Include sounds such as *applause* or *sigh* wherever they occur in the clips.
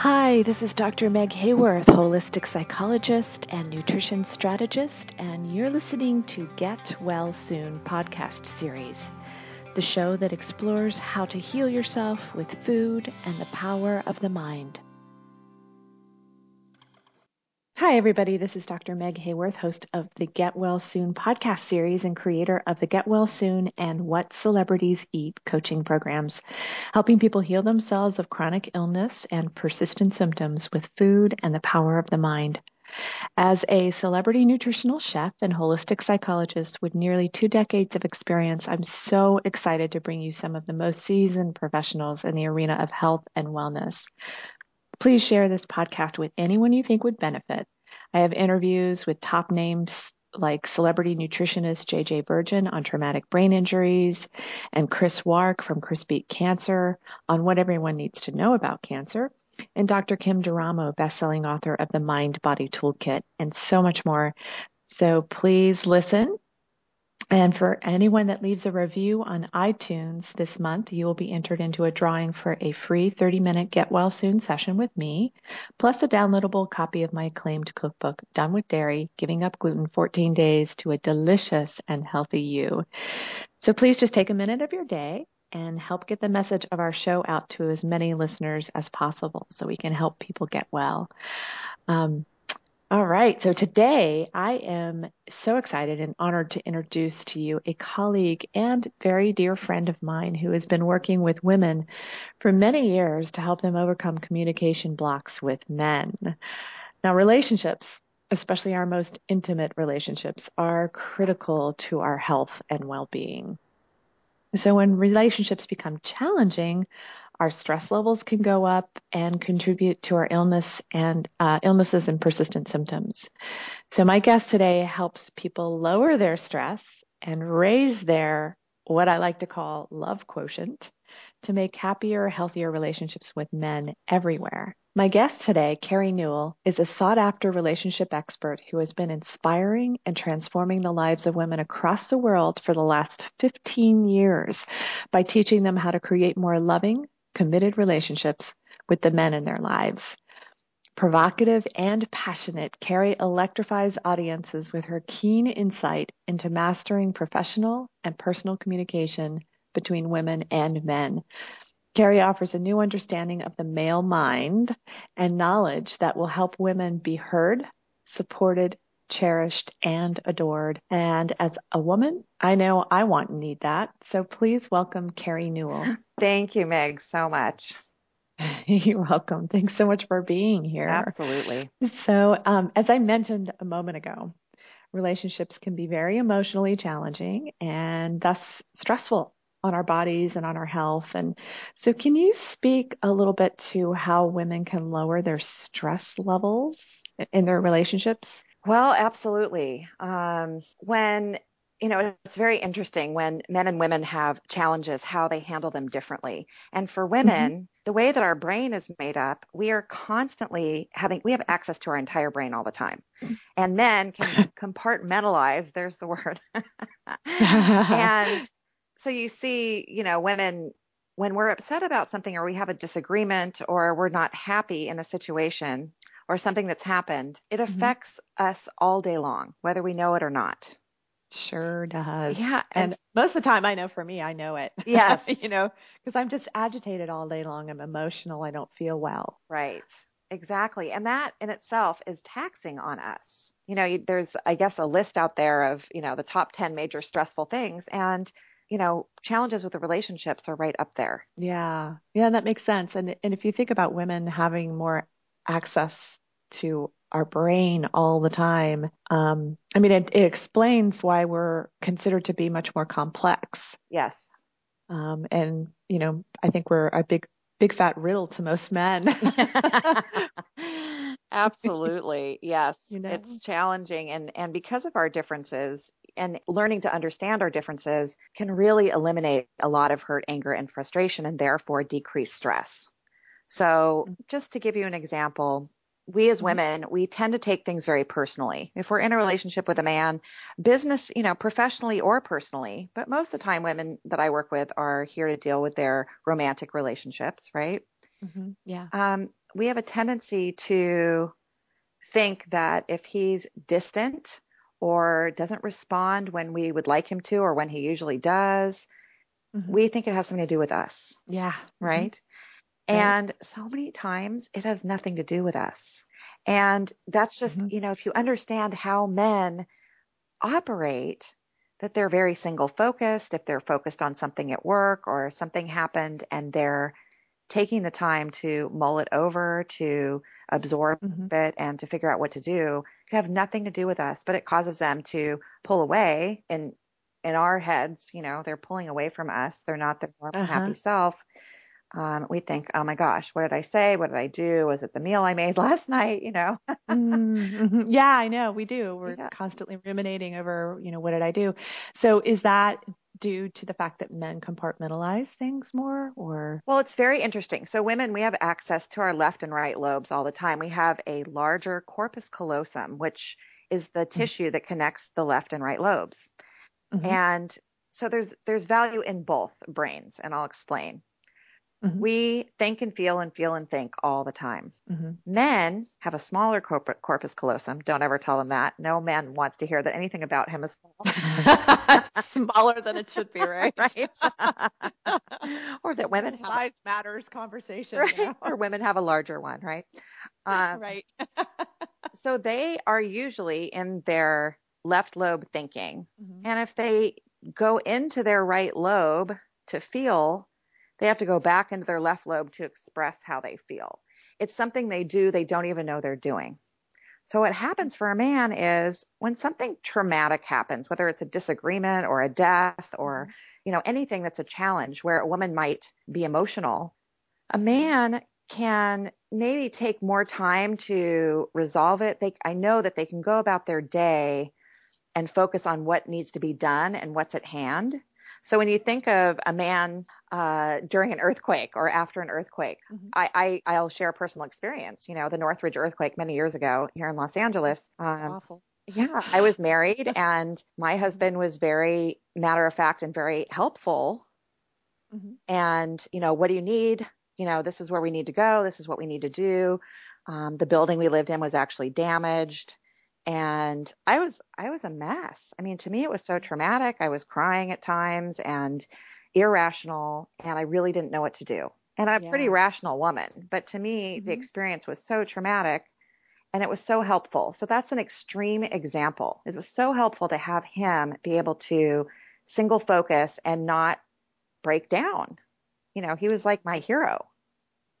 Hi, this is Dr. Meg Hayworth, holistic psychologist and nutrition strategist, and you're listening to Get Well Soon podcast series, the show that explores how to heal yourself with food and the power of the mind. Hi, everybody. This is Dr. Meg Hayworth, host of the Get Well Soon podcast series and creator of the Get Well Soon and What Celebrities Eat coaching programs, helping people heal themselves of chronic illness and persistent symptoms with food and the power of the mind. As a celebrity nutritional chef and holistic psychologist with nearly two decades of experience, I'm so excited to bring you some of the most seasoned professionals in the arena of health and wellness. Please share this podcast with anyone you think would benefit. I have interviews with top names like celebrity nutritionist JJ Virgin on traumatic brain injuries and Chris Wark from Chris Beat Cancer on what everyone needs to know about cancer and Dr. Kim D'Eramo, bestselling author of the Mind Body Toolkit and so much more. So please listen and for anyone that leaves a review on iTunes this month, you will be entered into a drawing for a free 30 minute Get Well Soon session with me, plus a downloadable copy of my acclaimed cookbook, Done with Dairy, Giving Up Gluten 14 Days to a Delicious and Healthy You. So please just take a minute of your day and help get the message of our show out to as many listeners as possible so we can help people get well. Um, all right. So today I am so excited and honored to introduce to you a colleague and very dear friend of mine who has been working with women for many years to help them overcome communication blocks with men. Now, relationships, especially our most intimate relationships, are critical to our health and well-being. So when relationships become challenging, our stress levels can go up and contribute to our illness and uh, illnesses and persistent symptoms. So my guest today helps people lower their stress and raise their what I like to call love quotient to make happier, healthier relationships with men everywhere. My guest today, Carrie Newell, is a sought after relationship expert who has been inspiring and transforming the lives of women across the world for the last 15 years by teaching them how to create more loving, committed relationships with the men in their lives. Provocative and passionate, Carrie electrifies audiences with her keen insight into mastering professional and personal communication between women and men. Carrie offers a new understanding of the male mind and knowledge that will help women be heard, supported, cherished, and adored. And as a woman, I know I want and need that. So please welcome Carrie Newell. *laughs* Thank you, Meg, so much. *laughs* You're welcome. Thanks so much for being here. Absolutely. So, um, as I mentioned a moment ago, relationships can be very emotionally challenging and thus stressful on our bodies and on our health. And so, can you speak a little bit to how women can lower their stress levels in their relationships? Well, absolutely. Um, when you know, it's very interesting when men and women have challenges, how they handle them differently. And for women, mm-hmm. the way that our brain is made up, we are constantly having, we have access to our entire brain all the time. And men can *laughs* compartmentalize, there's the word. *laughs* *laughs* and so you see, you know, women, when we're upset about something or we have a disagreement or we're not happy in a situation, or something that's happened, it mm-hmm. affects mm-hmm. us all day long, whether we know it or not. Sure does. Yeah. And, and most of the time, I know for me, I know it. *laughs* Yes. you know, because I'm just agitated all day long. I'm emotional. I don't feel well. Right. Exactly. And that in itself is taxing on us. You know, there's, I guess, a list out there of, you know, the top 10 major stressful things. And, you know, challenges with the relationships are right up there. Yeah. Yeah. That makes sense. And, and if you think about women having more access to our brain all the time. Um, I mean, it, it, explains why we're considered to be much more complex. Yes. Um, and you know, I think we're a big, big fat riddle to most men. *laughs* Absolutely, yes. *laughs* You know? It's challenging, and and because of our differences, and learning to understand our differences can really eliminate a lot of hurt, anger, and frustration, and therefore decrease stress. So, mm. just to give you an example, we as mm-hmm. women, we tend to take things very personally. If we're in a relationship with a man, business, you know, professionally or personally, but most of the time women that I work with are here to deal with their romantic relationships, right? Mm-hmm. Yeah. Um, we have a tendency to think that if he's distant or doesn't respond when we would like him to or when he usually does, mm-hmm. we think it has something to do with us. Yeah. Right. Mm-hmm. And so many times it has nothing to do with us. And that's just, mm-hmm. you know, if you understand how men operate, that they're very single focused, if they're focused on something at work or something happened and they're taking the time to mull it over, to absorb mm-hmm. it and to figure out what to do can have nothing to do with us, but it causes them to pull away in in our heads, you know, they're pulling away from us. They're not their uh-huh. happy self um, we think, oh my gosh, what did I say? What did I do? Was it the meal I made *laughs* last night? You know? *laughs* mm-hmm. Yeah, I know. We do. We're yeah. constantly ruminating over, you know, what did I do? So is that due to the fact that men compartmentalize things more or? Well, it's very interesting. So women, we have access to our left and right lobes all the time. We have a larger corpus callosum, which is the mm-hmm. tissue that connects the left and right lobes. Mm-hmm. And so there's there's value in both brains and I'll explain. Mm-hmm. We think and feel and feel and think all the time. Mm-hmm. Men have a smaller corp- corpus callosum. Don't ever tell them that. No man wants to hear that anything about him is small. *laughs* *laughs* smaller than it should be, *laughs* right? right. or that women have size matters conversation, right? You know? or women have a larger one, right? Um, right. so they are usually in their left lobe thinking, mm-hmm. and if they go into their right lobe to feel they have to go back into their left lobe to express how they feel. It's something they do, they don't even know they're doing. So what happens for a man is when something traumatic happens, whether it's a disagreement or a death or, mm-hmm. you know, anything that's a challenge where a woman might be emotional, a man can maybe take more time to resolve it. They, I know that they can go about their day and focus on what needs to be done and what's at hand. So when you think of a man uh, during an earthquake or after an earthquake, mm-hmm. I, I will share a personal experience. You know, the Northridge earthquake many years ago here in Los Angeles. Um, awful. Yeah, I was married, *laughs* and my husband was very matter of fact and very helpful. Mm-hmm. And you know, what do you need? You know, this is where we need to go. This is what we need to do. Um, the building we lived in was actually damaged and I was I was a mess. I mean, to me it was so traumatic. I was crying at times and irrational and I really didn't know what to do. And I'm a yeah. pretty rational woman, but to me mm-hmm. the experience was so traumatic and it was so helpful. So that's an extreme example. It was so helpful to have him be able to single focus and not break down. You know, he was like my hero.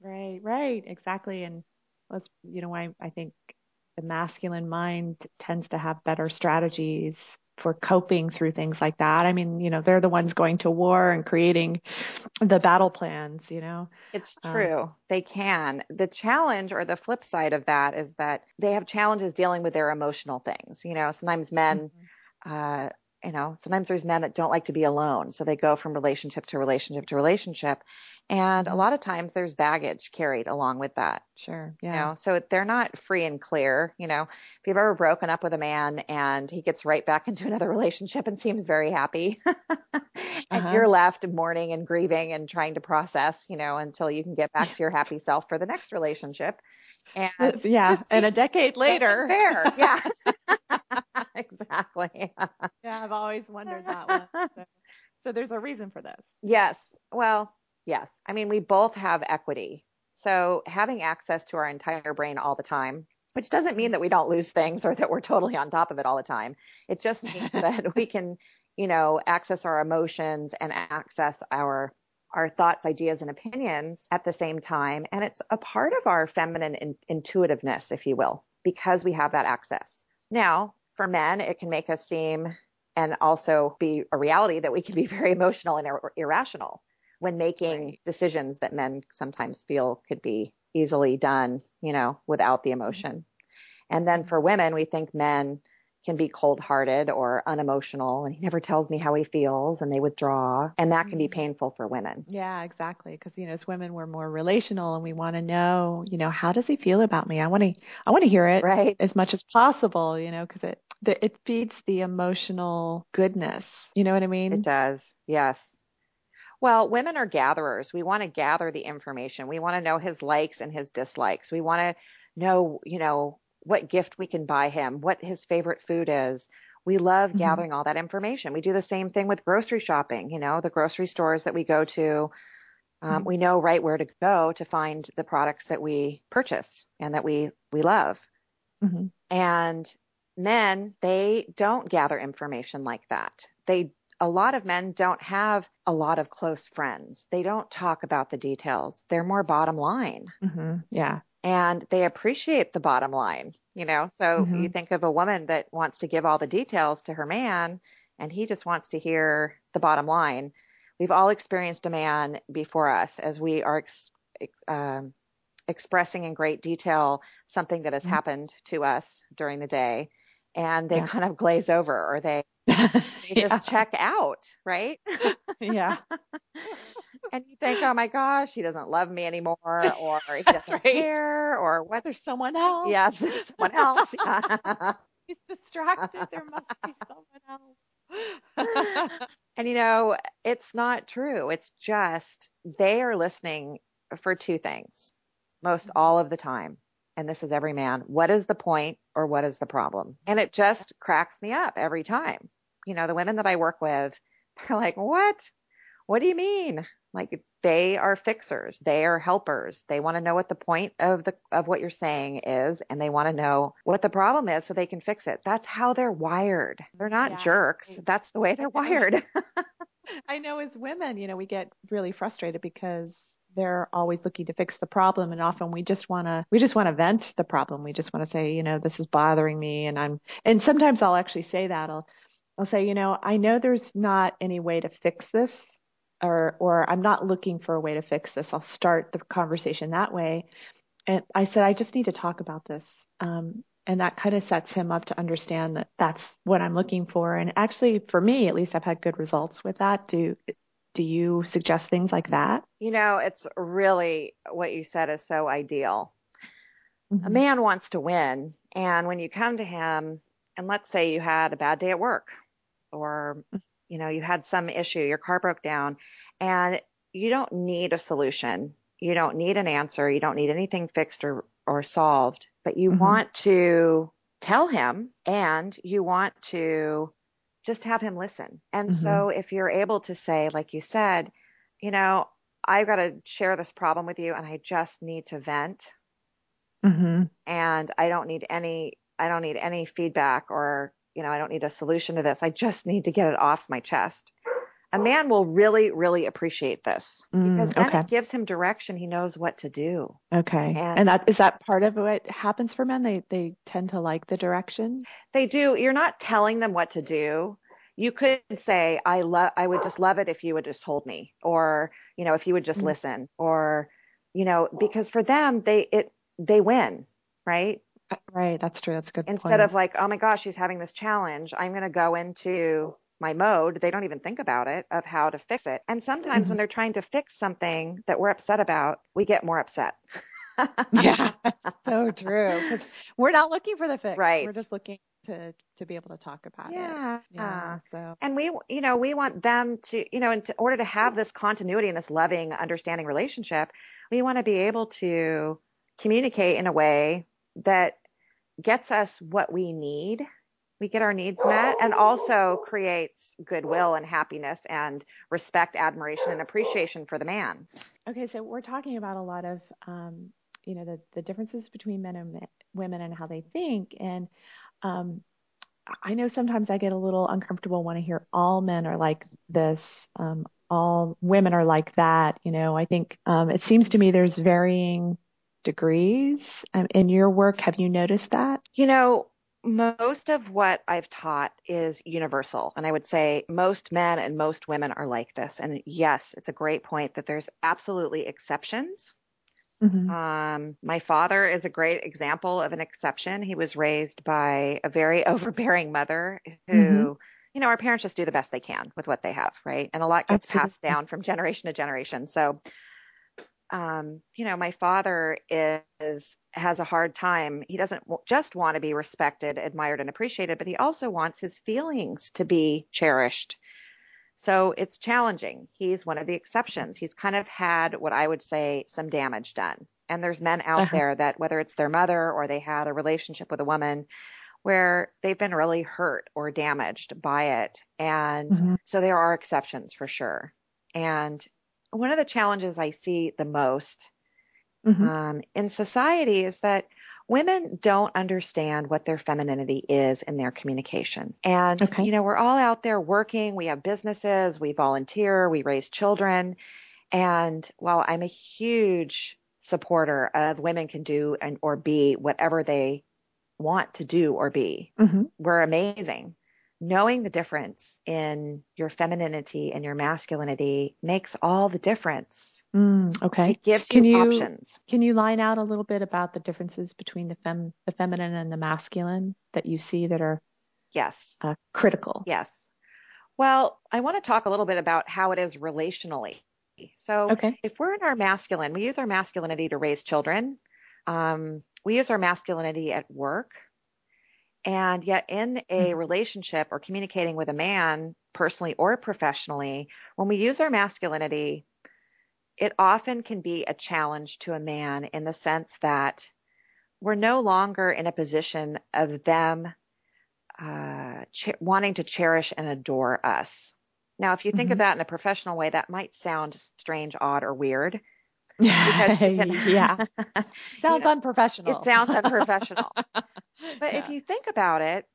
Right, right, exactly. And that's you know, I I think the masculine mind tends to have better strategies for coping through things like that. I mean, you know, they're the ones going to war and creating the battle plans, you know. It's um, true. Um, they can. The challenge or the flip side of that is that they have challenges dealing with their emotional things. You know, sometimes men mm-hmm. uh you know, sometimes there's men that don't like to be alone. So they go from relationship to relationship to relationship. And a lot of times there's baggage carried along with that. Sure. Yeah. You know, so they're not free and clear. You know, if you've ever broken up with a man and he gets right back *laughs* into another relationship and seems very happy *laughs* and uh-huh. you're left mourning and grieving and trying to process, you know, until you can get back to your happy self for the next relationship. And yeah. And a decade later. Fair. *laughs* Yeah. exactly. yeah. I've always wondered that one. So, so there's a reason for this. Yes. Well, Yes. I mean, we both have equity. So having access to our entire brain all the time, which doesn't mean that we don't lose things or that we're totally on top of it all the time. It just means *laughs* that we can, you know, access our emotions and access our our thoughts, ideas, and opinions at the same time. And it's a part of our feminine in- intuitiveness, if you will, because we have that access. Now, for men, it can make us seem and also be a reality that we can be very emotional and ir- irrational when making right. decisions that men sometimes feel could be easily done, you know, without the emotion. And then for women, we think men can be cold hearted or unemotional and he never tells me how he feels and they withdraw. And that can be mm-hmm. painful for women. Yeah, exactly. Cause, you know, as women, we're more relational and we want to know, you know, how does he feel about me? I want to, I want to hear it right. as much as possible, you know, cause it, it feeds the emotional goodness. You know what I mean? It does. Yes. Well, women are gatherers. We want to gather the information. We want to know his likes and his dislikes. We want to know, you know, what gift we can buy him, what his favorite food is. We love mm-hmm. gathering all that information. We do the same thing with grocery shopping, you know, the grocery stores that we go to. Um, mm-hmm. We know right where to go to find the products that we purchase and that we we love. Mm-hmm. And men, they don't gather information like that. They a lot of men don't have a lot of close friends. They don't talk about the details. They're more bottom line. Mm-hmm. Yeah. And they appreciate the bottom line, you know? So mm-hmm. you think of a woman that wants to give all the details to her man and he just wants to hear the bottom line. We've all experienced a man before us as we are ex- um, expressing in great detail something that has mm-hmm. happened to us during the day and they yeah. kind of glaze over or they they just check out, right? *laughs* yeah. *laughs* and you think, oh my gosh, he doesn't love me anymore, *laughs* or he doesn't right. care, or what? There's someone else. Yes, there's someone else. He's distracted. There must be someone else. and you know, it's not true. It's just they are listening for two things most mm-hmm. all of the time and this is every man, what is the point or what is the problem? And it just cracks me up every time. You know, the women that I work with, *laughs* they're like, what? What do you mean? Like they are fixers. They are helpers. They want to know what the point of the, of what you're saying is. And they want to know what the problem is so they can fix it. That's how they're wired. They're not yeah. jerks. That's the way they're *laughs* wired. I know as women, you know, we get really frustrated because they're always looking to fix the problem and often we just want to we just want to vent the problem we just want to say you know this is bothering me and i'm and sometimes i'll actually say that i'll i'll say you know i know there's not any way to fix this or or i'm not looking for a way to fix this i'll start the conversation that way and i said i just need to talk about this um, and that kind of sets him up to understand that that's what i'm looking for and actually for me at least i've had good results with that do do you suggest things like that? You know, it's really what you said is so ideal. Mm-hmm. A man wants to win. And when you come to him, and let's say you had a bad day at work, or, you know, you had some issue, your car broke down, and you don't need a solution. You don't need an answer. You don't need anything fixed or, or solved, but you mm-hmm. want to tell him and you want to just have him listen. And mm-hmm. so if you're able to say, like you said, you know, I've got to share this problem with you and I just need to vent. Mm-hmm. And I don't need any, I don't need any feedback or, you know, I don't need a solution to this. I just need to get it off my chest a man will really, really appreciate this mm, because then okay. it gives him direction. He knows what to do. Okay. And, and, that is that part of what happens for men? They they tend to like the direction. They do. You're not telling them what to do. You could say, I love I would just love it if you would just hold me or, you know, if you would just mm. listen or, you know, because for them they it they win, right? Right, that's true. That's good. Point. Instead point. of like, oh my gosh, she's having this challenge. I'm going to go into my mode, they don't even think about it of how to fix it. And sometimes mm-hmm. when they're trying to fix something that we're upset about, we get more upset. *laughs* yeah, so true. Because we're not looking for the fix. Right. We're just looking to to be able to talk about yeah. it. Yeah. So and we you know we want them to you know in order to have this continuity and this loving, understanding relationship, we want to be able to communicate in a way that gets us what we need we get our needs met and also creates goodwill and happiness and respect, admiration, and appreciation for the man. Okay, so we're talking about a lot of, um, you know, the, the differences between men and women and how they think. And um, I know sometimes I get a little uncomfortable when I hear all men are like this, um, all women are like that. You know, I think um, it seems to me there's varying degrees um, in your work. Have you noticed that? You know, most of what I've taught is universal. And I would say most men and most women are like this. And yes, it's a great point that there's absolutely exceptions. Mm-hmm. Um, my father is a great example of an exception. He was raised by a very *laughs* overbearing mother who, mm-hmm. you know, our parents just do the best they can with what they have, right? And a lot gets absolutely. passed down from generation to generation. So um, you know, my father is has a hard time. He doesn't just want to be respected, admired, and appreciated, but he also wants his feelings to be cherished. So it's challenging. He's one of the exceptions. He's kind of had what I would say some damage done. And there's men out uh-huh. there that whether it's their mother or they had a relationship with a woman where they've been really hurt or damaged by it. And mm-hmm. so there are exceptions for sure. And one of the challenges I see the most mm-hmm. um, in society is that women don't understand what their femininity is in their communication. And, okay. you know, we're all out there working, we have businesses, we volunteer, we raise children. And while I'm a huge supporter of women can do and or be whatever they want to do or be, mm-hmm. we're amazing knowing the difference in your femininity and your masculinity makes all the difference. Mm, okay. It gives can you, you, options. Can you line out a little bit about the differences between the fem the feminine and the masculine that you see that are yes uh, critical? Yes. Well, I want to talk a little bit about how it is relationally. So, okay. if we're in our masculine, we use our masculinity to raise children. Um, we use our masculinity at work and yet, in a mm-hmm. relationship or communicating with a man, personally or professionally, when we use our masculinity, it often can be a challenge to a man in the sense that we're no longer in a position of them uh, ch- wanting to cherish and adore us. Now, if you think mm-hmm. of that in a professional way, that might sound strange, odd, or weird. *laughs* Because can, yeah, *laughs* sounds you know, unprofessional. It sounds unprofessional. *laughs* but yeah. if you think about it,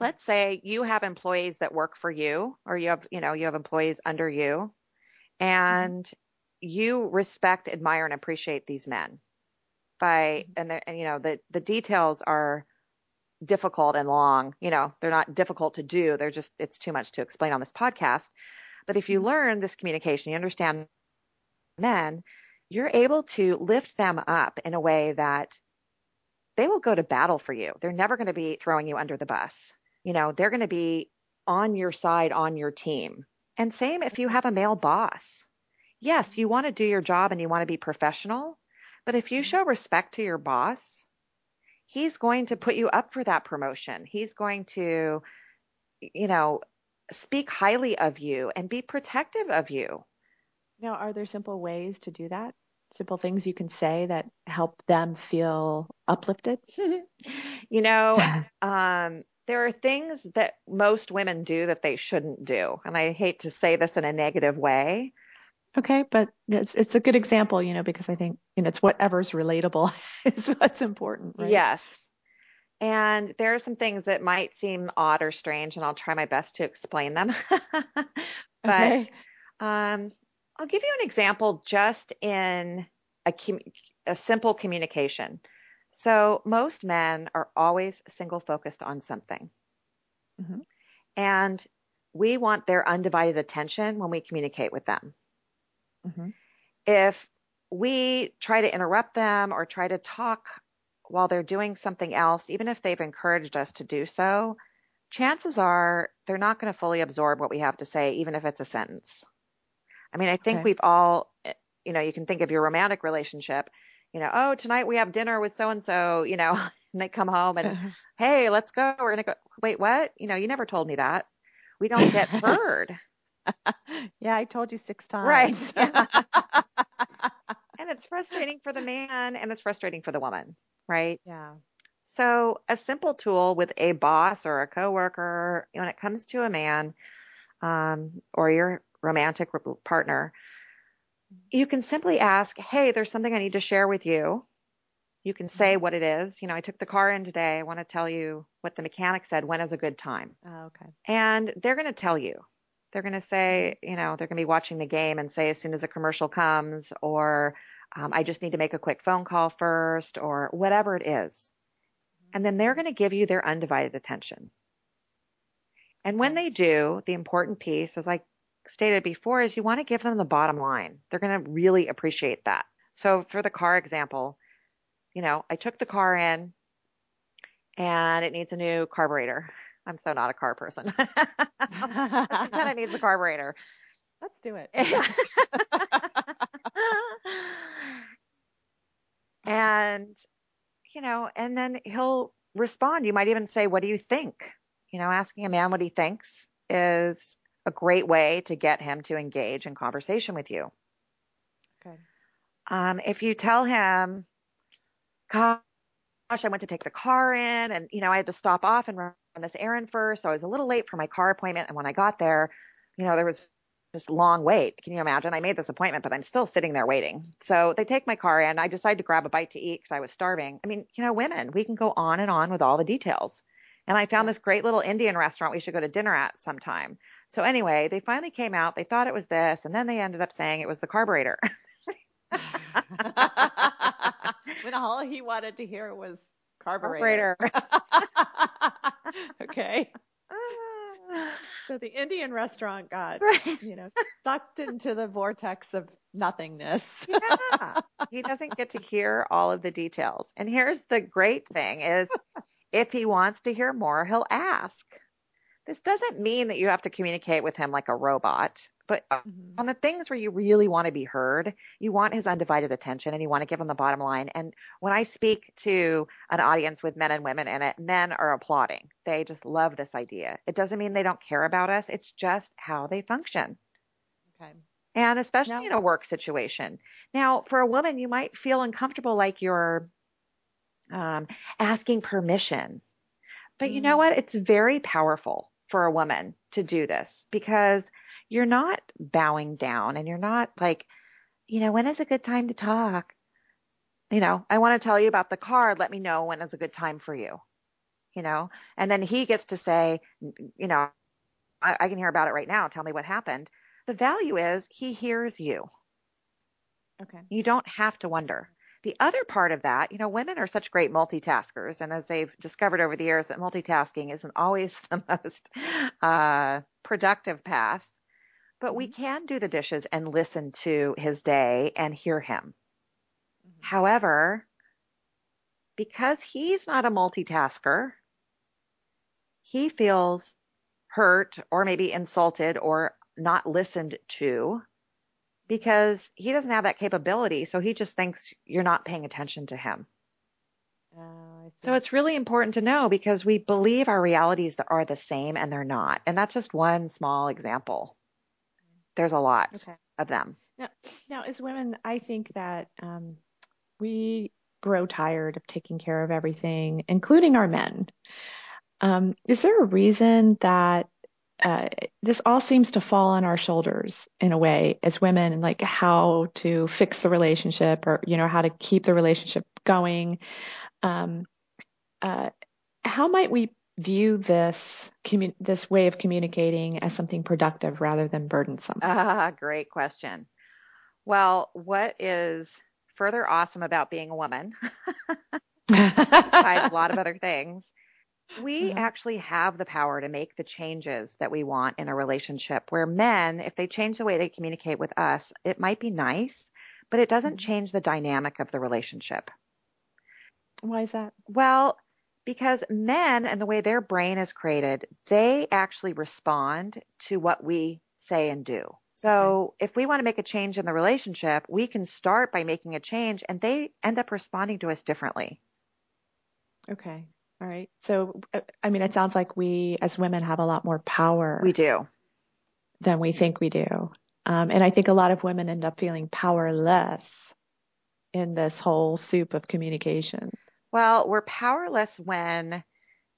let's say you have employees that work for you, or you have, you know, you have employees under you, mm-hmm. and mm-hmm. you respect, admire, and appreciate these men. By mm-hmm. and, and you know the the details are difficult and long. You know, they're not difficult to do. They're just it's too much to explain on this podcast. But if you mm-hmm. learn this communication, you understand men, you're able to lift them up in a way that they will go to battle for you. They're never going to be throwing you under the bus. You know, they're going to be on your side, on your team. And same if you have a male boss. Yes, you want to do your job and you want to be professional, but if you mm-hmm. show respect to your boss, he's going to put you up for that promotion. He's going to, you know, speak highly of you and be protective of you. Now, are there simple ways to do that? Simple things you can say that help them feel uplifted? *laughs* you know, *laughs* um, there are things that most women do that they shouldn't do. And I hate to say this in a negative way. Okay, but it's it's a good example, you know, because I think you know it's whatever's relatable *laughs* is what's important, right? Yes. And there are some things that might seem odd or strange, and I'll try my best to explain them. but okay. um, I'll give you an example just in a, a simple communication. So, most men are always single focused on something. Mm-hmm. And we want their undivided attention when we communicate with them. Mm-hmm. If we try to interrupt them or try to talk while they're doing something else, even if they've encouraged us to do so, chances are they're not going to fully absorb what we have to say, even if it's a sentence. I mean, I think okay. we've all, eh, you know, you can think of your romantic relationship, you know, oh, tonight we have dinner with so and so, you know, *laughs* and they come home and, *laughs* hey, let's go. We're going to go. Wait, what? You know, you never told me that. We don't get heard. *laughs* yeah, I told you six times. Right. and it's frustrating for the man and it's frustrating for the woman, right? Yeah. So, a simple tool with a boss or a coworker when it comes to a man um, or your romantic partner, you can simply ask, Hey, there's something I need to share with you. You can say mm-hmm. what it is. You know, I took the car in today. I want to tell you what the mechanic said. When is a good time? Oh, okay. And they're going to tell you. They're going to say, mm-hmm. you know, they're going to be watching the game and say as soon as a commercial comes, or um, I just need to make a quick phone call first, or whatever it is. And then they're going to give you their undivided attention. And when they do, the important piece is like stated before is you want to give them the bottom line. They're going to really appreciate that. So for the car example, you know, I took the car in and it needs a new carburetor. I'm so not a car person. *laughs* pretend it needs a carburetor. Let's do it. *laughs* and, you know, and then he'll respond. You might even say, What do you think? You know, asking a man what he thinks is a great way to get him to engage in conversation with you. Okay. Um, if you tell him, gosh, I went to take the car in and, you know, I had to stop off and run this errand first. So I was a little late for my car appointment. And when I got there, you know, there was this long wait. Can you imagine? I made this appointment, but I'm still sitting there waiting. So they take my car in. I decide to grab a bite to eat because I was starving. I mean, you know, women, we can go on and on with all the details. And I found this great little Indian restaurant we should go to dinner at sometime. So anyway, they finally came out. They thought it was this, and then they ended up saying it was the carburetor. *laughs* when all he wanted to hear was carburetor. carburetor. *laughs* okay. *laughs* so the Indian restaurant got, right. you know, sucked into the vortex of nothingness. yeah. He doesn't get to hear all of the details. And here's the great thing is if he wants to hear more, he'll ask. This doesn't mean that you have to communicate with him like a robot, but mm-hmm. on the things where you really want to be heard, you want his undivided attention and you want to give him the bottom line. And when I speak to an audience with men and women in it, men are applauding. They just love this idea. It doesn't mean they don't care about us. It's just how they function. Okay. And especially in a work situation. Now, for a woman, you might feel uncomfortable like you're um, asking permission. But mm. you know mm. what? It's very powerful for a woman to do this because you're not bowing down and you're not like, you know, when is a good time to talk? You know, I want to tell you about the card. Let me know when is a good time for you. You know, and then he gets to say, you know, I, I can hear about it right now. Tell me what happened. The value is he hears you. Okay. You don't have to wonder. The other part of that, you know, women are such great multitaskers. And as they've discovered over the years, that multitasking isn't always *laughs* the most uh, productive path. But we mm-hmm. can do the dishes and listen to his day and hear him. Mm-hmm. However, because he's not a multitasker, he feels hurt or maybe insulted or not listened to because he doesn't have that capability. So he just thinks you're not paying attention to him. Uh, so it's really important to know because we believe our realities are the same and they're not. And that's just one small example. There's a lot okay. of them. Now, now, as women, I think that um, we grow tired of taking care of everything, including our men. Um, is there a reason that uh, this all seems to fall on our shoulders in a way as women, like how to fix the relationship or, you know, how to keep the relationship going. Um, uh, how might we view this this way of communicating as something productive rather than burdensome? Ah, *laughs* great question. Well, what is further awesome about being a woman, *laughs* besides a lot of other things, we mm-hmm. actually have the power to make the changes that we want in a relationship where men, if they change the way they communicate with us, it might be nice, but it doesn't mm-hmm. change the dynamic of the relationship. Why is that? Well, because men and the way their brain is created, they actually respond to what we say and do. So okay. if we want to make a change in the relationship, we can start by making a change and they end up responding to us differently. Okay. All right. So, uh, I mean, it sounds like we as women have a lot more power. We do. Than we think we do. Um, and I think a lot of women end up feeling powerless in this whole soup of communication. Well, we're powerless when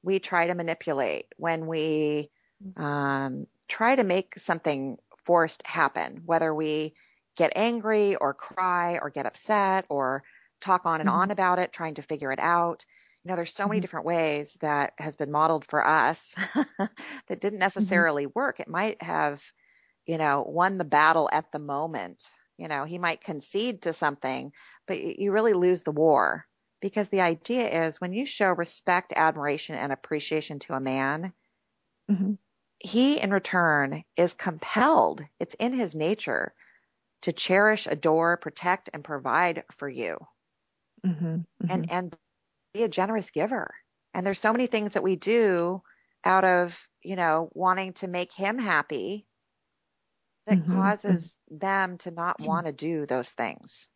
we try to manipulate, when we um, try to make something forced happen, whether we get angry or cry or get upset or talk on and mm-hmm. on about it, trying to figure it out you know, there's so many mm-hmm. different ways that has been modeled for us *laughs* that didn't mm-hmm. necessarily mm-hmm. work. It might have, you know, won the battle at the moment. You know, he might concede to something, but you really lose the war because the idea is when you show respect, admiration, and appreciation to a man, mm-hmm. he in return is compelled, it's in his nature to cherish, adore, protect, and provide for you. Mm-hmm. And, and be a generous giver. And there's so many things that we do out of, you know, wanting to make him happy that mm-hmm. causes mm-hmm. them to not want to do those things.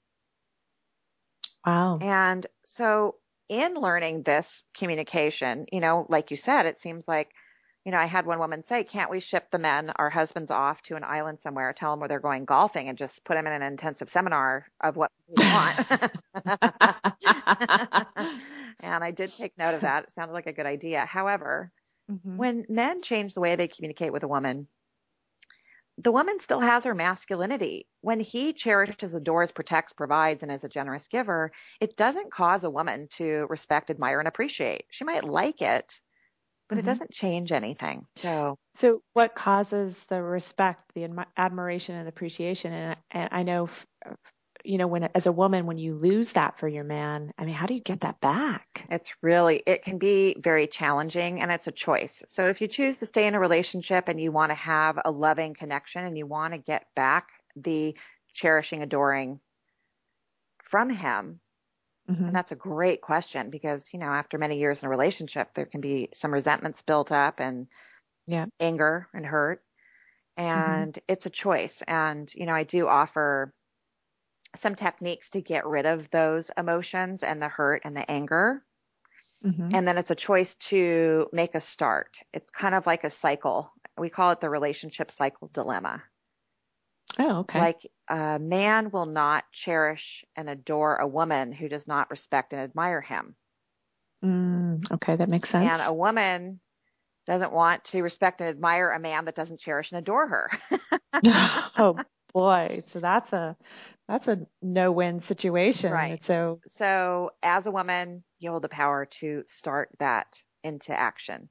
Wow. And so in learning this communication, you know, like you said, it seems like you know, I had one woman say, can't we ship the men, our husbands off to an island somewhere, tell them where they're going golfing and just put them in an intensive seminar of what they want. *laughs* and I did take note of that. It sounded like a good idea. However, mm-hmm. when men change the way they communicate with a woman, the woman still has her masculinity. When he cherishes, adores, protects, provides, and is a generous giver, it doesn't cause a woman to respect, admire, and appreciate. She might like it, but mm-hmm. it doesn't change anything. So, so what causes the respect, the admiration, and appreciation? And, and I know, you know, when as a woman, when you lose that for your man, I mean, how do you get that back? It's really, it can be very challenging, and it's a choice. So, if you choose to stay in a relationship and you want to have a loving connection and you want to get back the cherishing, adoring from him, Mm-hmm. And that's a great question because, you know, after many years in a relationship, there can be some resentments built up and yeah. anger and hurt. Mm-hmm. And mm-hmm. it's a choice. And, you know, I do offer some techniques to get rid of those emotions and the hurt and the anger. Mm-hmm. And then it's a choice to make a start. It's kind of like a cycle. We call it the relationship cycle dilemma. Oh, okay. Like a man will not cherish and adore a woman who does not respect and admire him. Mm, okay, that makes sense. And a woman doesn't want to respect and admire a man that doesn't cherish and adore her. *laughs* *laughs* oh boy, so that's a that's a no-win situation. Right. So so as a woman, you hold the power to start that into action.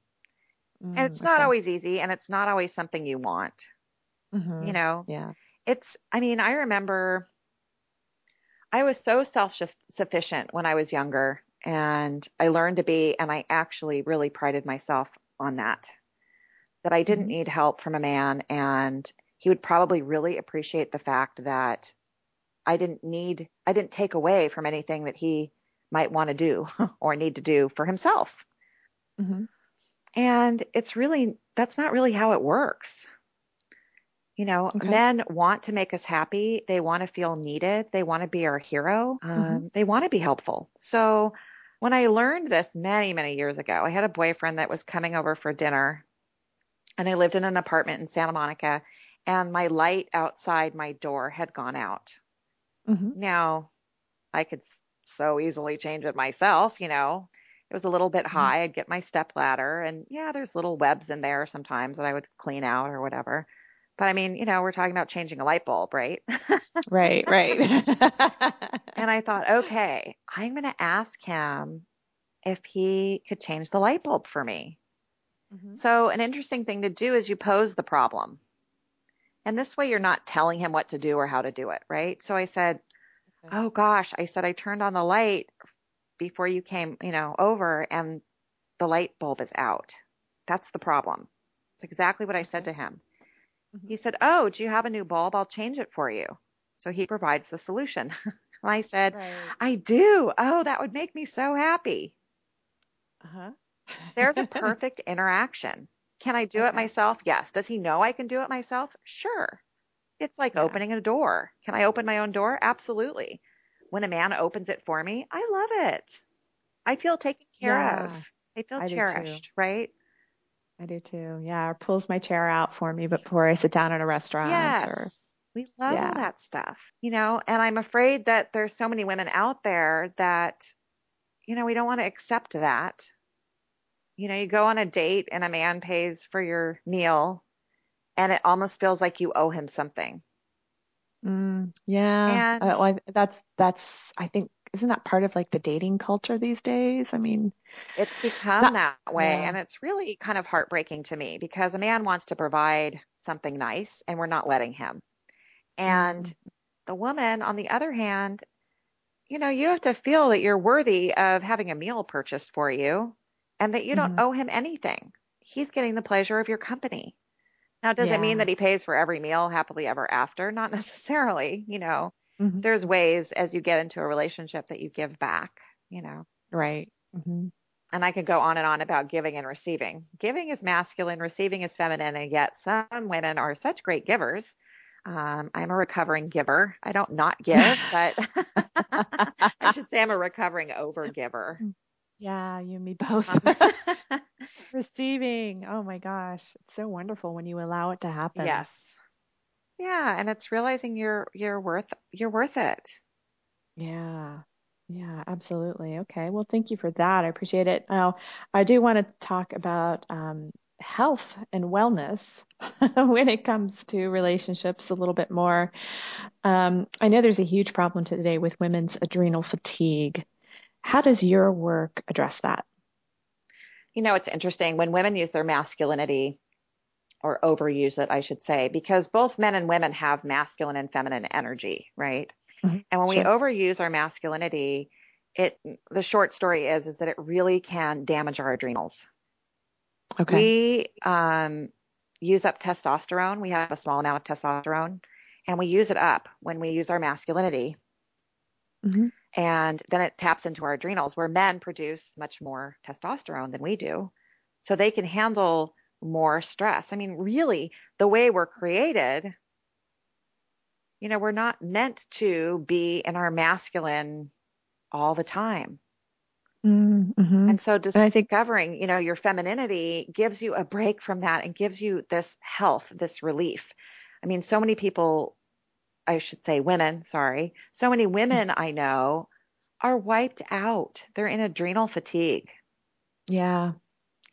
Mm, and it's not okay. always easy and it's not always something you want. Mm-hmm. You know. Yeah it's, I mean, I remember I was so self sufficient when I was younger and I learned to be, and I actually really prided myself on that, that I didn't mm-hmm. need help from a man. And he would probably really appreciate the fact that I didn't need, I didn't take away from anything that he might want to do *laughs* or need to do for himself. Mm-hmm. And it's really, that's not really how it works. You know, okay. men want to make us happy. They want to feel needed. They want to be our hero. Um, mm-hmm. They want to be helpful. So when I learned this many, many years ago, I had a boyfriend that was coming over for dinner and I lived in an apartment in Santa Monica and my light outside my door had gone out. Mm-hmm. Now I could so easily change it myself, you know. It was a little bit mm-hmm. high. I'd get my step ladder and yeah, there's little webs in there sometimes that I would clean out or whatever. But I mean, you know, we're talking about changing a light bulb, right? *laughs* right, right. *laughs* and I thought, okay, I'm going to ask him if he could change the light bulb for me. Mm-hmm. So, an interesting thing to do is you pose the problem. And this way you're not telling him what to do or how to do it, right? So I said, okay. Oh gosh, I said, I turned on the light before you came, you know, over and the light bulb is out. That's the problem. It's exactly what I said to him. Mm-hmm. He said, Oh, do you have a new bulb? I'll change it for you. So he provides the solution. *laughs* and I said, right. I do. Oh, that would make me so happy. Uh-huh. There's a *laughs* perfect interaction. Can I do okay. it myself? Yes. Does he know I can do it myself? Sure. It's like yeah. opening a door. Can I open my own door? Absolutely. When a man opens it for me, I love it. I feel taken care yeah, of. I feel I cherished, right? I do too. Yeah, or pulls my chair out for me before I sit down at a restaurant. Yes. Or, we love yeah. that stuff, you know, and I'm afraid that there's so many women out there that, you know, we don't want to accept that. You know, you go on a date and a man pays for your meal and it almost feels like you owe him something. Mm, yeah. And, uh, well, that's, that's, I think isn't that part of like the dating culture these days? I mean, it's become not, that way. Yeah. And it's really kind of heartbreaking to me because a man wants to provide something nice and we're not letting him. And mm. the woman, on the other hand, you know, you have to feel that you're worthy of having a meal purchased for you and that you don't mm-hmm. owe him anything. He's getting the pleasure of your company. Now, does yeah. it mean that he pays for every meal happily ever after? Not necessarily, you know. Mm-hmm. There's ways as you get into a relationship that you give back, you know. Right. Mm-hmm. And I could go on and on about giving and receiving. Giving is masculine, receiving is feminine, and yet some women are such great givers. Um, I'm a recovering giver. I don't not give, *laughs* but *laughs* I should say I'm a recovering over giver. Yeah, you and me both. *laughs* Receiving. Oh my gosh. It's so wonderful when you allow it to happen. Yes. Yeah, and it's realizing you're you're worth you're worth it. Yeah. Yeah, absolutely. Okay. Well, thank you for that. I appreciate it. Now, I do want to talk about um, health and wellness *laughs* when it comes to relationships a little bit more. Um, I know there's a huge problem today with women's adrenal fatigue. How does your work address that? You know, it's interesting when women use their masculinity or overuse it, I should say, because both men and women have masculine and feminine energy, right? Mm-hmm. And when sure. we overuse our masculinity, it the short story is is that it really can damage our adrenals. Okay. We um, use up testosterone. We have a small amount of testosterone, and we use it up when we use our masculinity. Mm-hmm. And then it taps into our adrenals, where men produce much more testosterone than we do. So they can handle more stress. I mean, really, the way we're created, you know, we're not meant to be in our masculine all the time. Mm-hmm. And so discovering, think- you know, your femininity gives you a break from that and gives you this health, this relief. I mean, so many people, I should say women, sorry, so many women I know are wiped out. They're in adrenal fatigue. Yeah.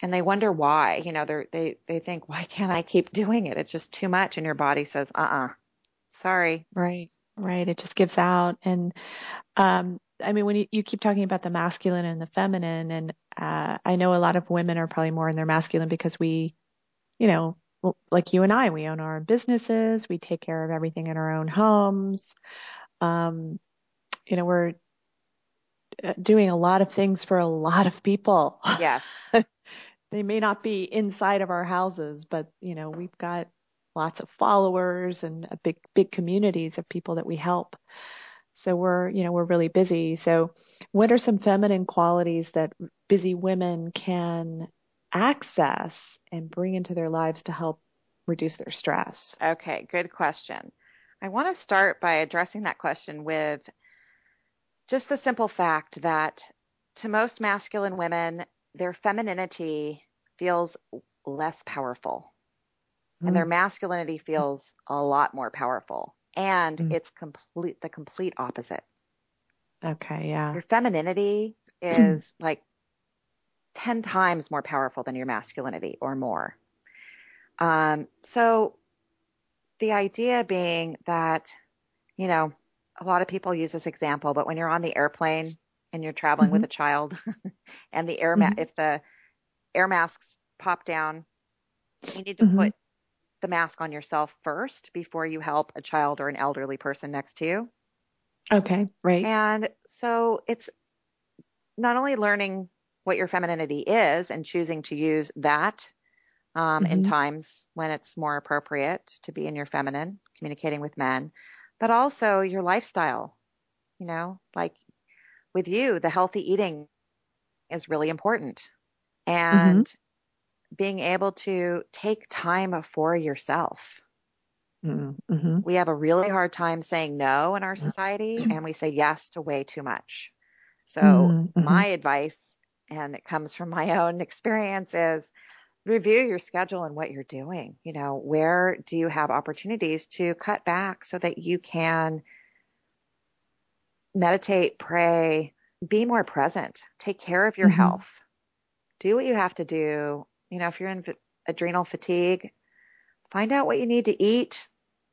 And they wonder why, you know, they they they think, why can't I keep *laughs* doing it? It's just too much. And your body says, uh uh-uh. uh sorry. Right. Right. It just gives out. And um, I mean, when you, you keep talking about the masculine and the feminine, and uh, I know a lot of women are probably more in their masculine because we, you know, like you and I, we own our own businesses, we take care of everything in our own homes. Um, you know, we're uh, doing a lot of things for a lot of people. Yes. *laughs* they may not be inside of our houses, but you know, we've got lots of followers and a big big communities of people that we help. So we're, you know, we're really busy. So what are some feminine qualities that busy women can access and bring into their lives to help reduce their stress? Okay, good question. I want to start by addressing that question with just the simple fact that to most masculine women, their femininity feels less powerful mm. and their mm. masculinity feels a lot more powerful and mm. it's complete the complete opposite okay yeah your femininity is *clears throat* like 10 times more powerful than your masculinity or more um, so the idea being that you know a lot of people use this example but when you're on the airplane and you're traveling mm-hmm. with a child *laughs* and the air ma- mm-hmm. if the air masks pop down you need to mm-hmm. put the mask on yourself first before you help a child or an elderly person next to you. Okay, right. And so it's not only learning what your femininity is and choosing to use that um, mm-hmm. in times when it's more appropriate to be in your feminine, communicating with men, but also your lifestyle. You know, like with you, the healthy eating is really important. And mm-hmm being able to take time for yourself. Mm-hmm. We have a really hard time saying no in our society, *clears throat* and we say yes to way too much. So, mm-hmm. my advice, and it comes from my own *laughs* experience, is review your schedule and what you're doing. You know, where do you have opportunities to cut back so that you can meditate, pray, be more present, take care of your mm-hmm. health, do what you have to do you know, if you're in adrenal fatigue, find out what you need to eat,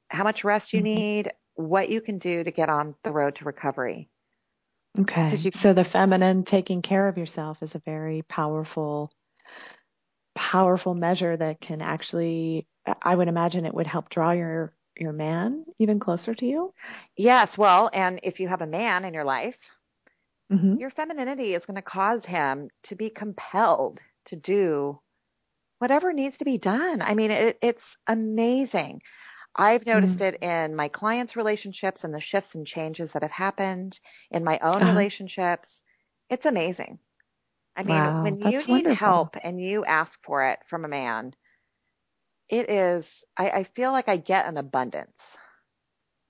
how much rest you mm-hmm. need, what you can do to get on the road to recovery. Okay. You- so the feminine taking care of yourself is a very powerful, powerful measure that can actually, I would imagine it would help draw your, your man even closer to you. Yes. Well, and if you have a man in your life, mm-hmm. your femininity is going to cause him to be compelled to do whatever needs to be done. I mean, it, it's amazing. I've noticed mm. it in my clients' relationships and the shifts and changes that have happened in my own uh-huh. relationships. It's amazing. I mean, wow, when you need wonderful. help and you ask for it from a man, it is, I, I feel like I get an abundance.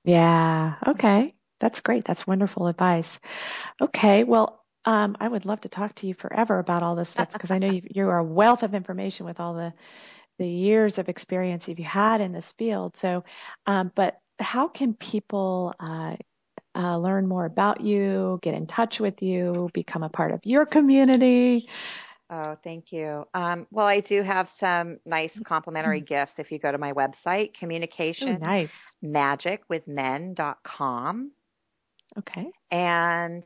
Yeah. Okay. That's great. That's wonderful advice. Okay. Well, um, I would love to talk to you forever about all this stuff because I know you, you are a wealth of information with all the the years of experience you've had in this field. So, um, but how can people uh, uh, learn more about you, get in touch with you, become a part of your community? Oh, thank you. Um, well, I do have some nice complimentary gifts if you go to my website, communication Ooh, nice. magic with men.com. Okay. And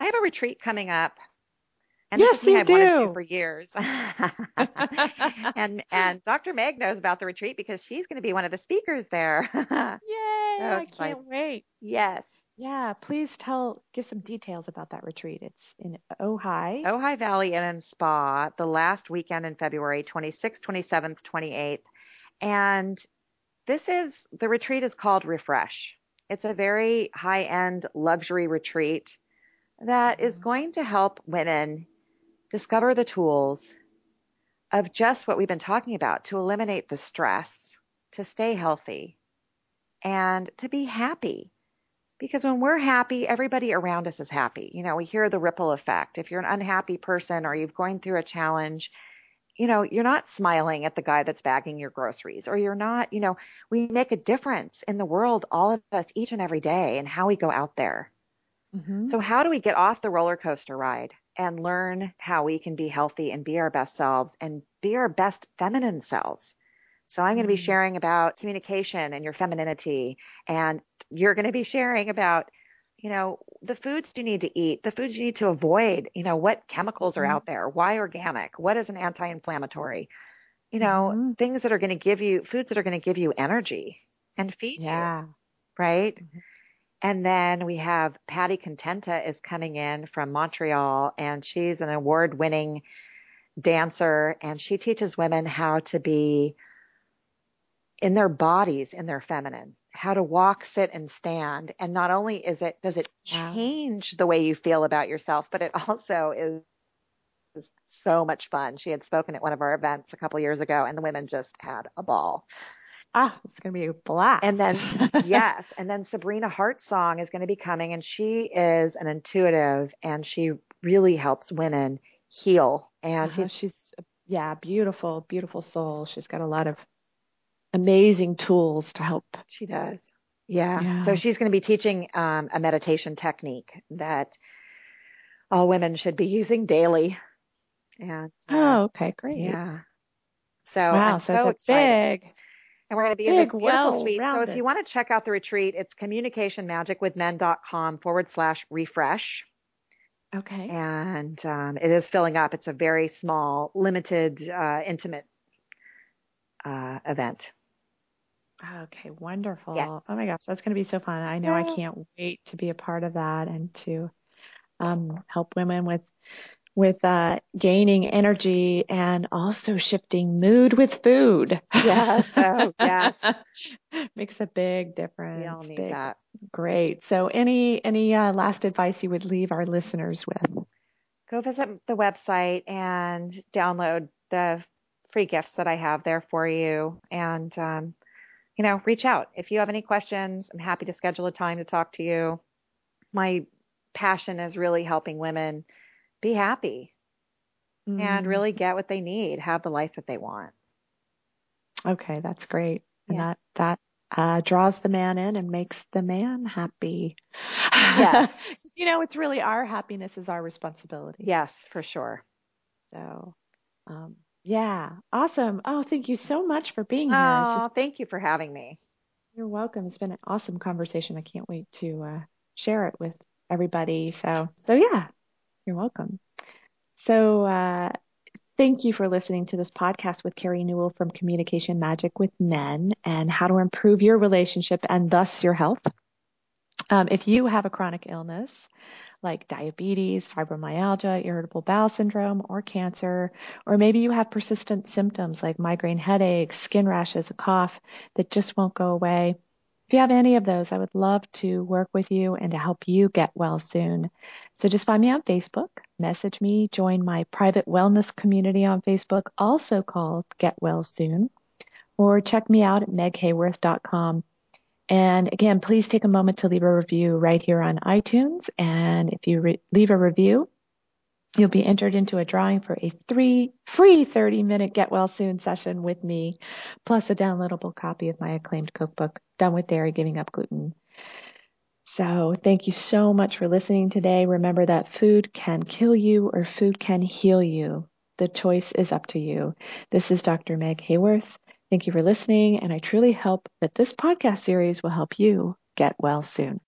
I have a retreat coming up. And yes, this is something I've do. wanted to for years. *laughs* and and Dr. Meg knows about the retreat because she's going to be one of the speakers there. *laughs* Yay! So I can't like, wait. Yes. Yeah, please tell, give some details about that retreat. It's in Ojai. Ojai Valley Inn and Spa, the last weekend in February, 26th, 27th, 28th. And this is, the retreat is called Refresh. It's a very high end luxury retreat that is mm-hmm. going to help women discover the tools of just what we've been talking about to eliminate the stress, to stay healthy, and to be happy. Because when we're happy, everybody around us is happy. You know, we hear the ripple effect. If you're an unhappy person or you've going through a challenge, you know, you're not smiling at the guy that's bagging your groceries, or you're not, you know, we make a difference in the world, all of us, each and every day, and how we go out there. Mm-hmm. So, how do we get off the roller coaster ride and learn how we can be healthy and be our best selves and be our best feminine selves? So, I'm going to be mm. sharing about communication and your femininity, and you're going to be sharing about, you know, the foods you need to eat, the foods you need to avoid, you know, what chemicals are mm-hmm. out there, why organic, what is an anti inflammatory, you know, mm-hmm. things that are going to give you, foods that are going to give you energy and feed yeah. you. Right. Mm-hmm. And then we have Patty Contenta is coming in from Montreal and she's an award winning dancer and she teaches women how to be in their bodies, in their feminine, how to walk, sit and stand. And not only is it, does it change the way you feel about yourself, but it *laughs* also is, is so much fun. She had spoken at one of our events a couple years ago and the women just had a ball ah, it's going to be a blast. And then, *laughs* yes. And then Sabrina Hartsong is going to be coming, and she is an intuitive and she really helps women heal. And uh-huh. she's, yeah, beautiful, beautiful soul. She's got a lot of amazing tools to help. She does. Yeah. yeah. So she's going to be teaching um, a meditation technique that all women should be using daily. And uh, oh, okay, great. Yeah. So wow, I'm so, so it's excited. big and we're going to be Big, in this beautiful suite. So if you want to check out the retreat, it's communicationmagicwithmen.com forward slash refresh. Okay. And um, it is filling up. It's a very small, limited, uh, intimate uh, event. Okay, wonderful. Yes. Oh my gosh, that's going to be so fun. I know I can't wait to be a part of that and to um, help women with with uh, gaining energy and also shifting mood with food. Yes. Oh, yes. *laughs* Makes a big difference. We all need big, that. Great. So, any any uh, last advice you would leave our listeners with? Go visit the website and download the free gifts that I have there for you, and um, you know, reach out if you have any questions. I'm happy to schedule a time to talk to you. My passion is really helping women be happy mm. and really get what they need, have the life that they want. Okay, that's great. And yeah. that that uh, draws the man in and makes the man happy. Yes. *laughs* you know, it's really our happiness is our responsibility. Yes, for sure. So, um, yeah, awesome. Oh, thank you so much for being here. Oh, just, thank you for having me. You're welcome. It's been an awesome conversation. I can't wait to uh, share it with everybody. So, so yeah, you're welcome. So, uh, thank you for listening to this podcast with Carrie Newell from Communication Magic with Men and how to improve your relationship and thus your health. Um, if you have a chronic illness like diabetes, fibromyalgia, irritable bowel syndrome, or cancer, or maybe you have persistent symptoms like migraine headaches, skin rashes, a cough that just won't go away, if you have any of those, I would love to work with you and to help you get well soon. So just find me on Facebook, message me, join my private wellness community on Facebook, also called Get Well Soon, or check me out at meghayworth.com. And again, please take a moment to leave a review right here on iTunes. And if you re- leave a review, you'll be entered into a drawing for a three free 30 minute get well soon session with me, plus a downloadable copy of my acclaimed cookbook, Done with Dairy, Giving Up Gluten. So thank you so much for listening today. Remember that food can kill you or food can heal you. The choice is up to you. This is Dr. Meg Hayworth. Thank you for listening, and I truly hope that this podcast series will help you get well soon.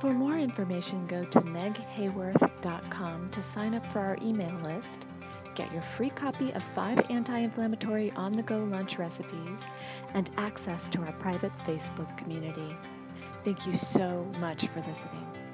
For more information, go to meghayworth.com to sign up for our email list, get your free copy of five anti inflammatory on the go lunch recipes, and access to our private Facebook community. Thank you so much for listening.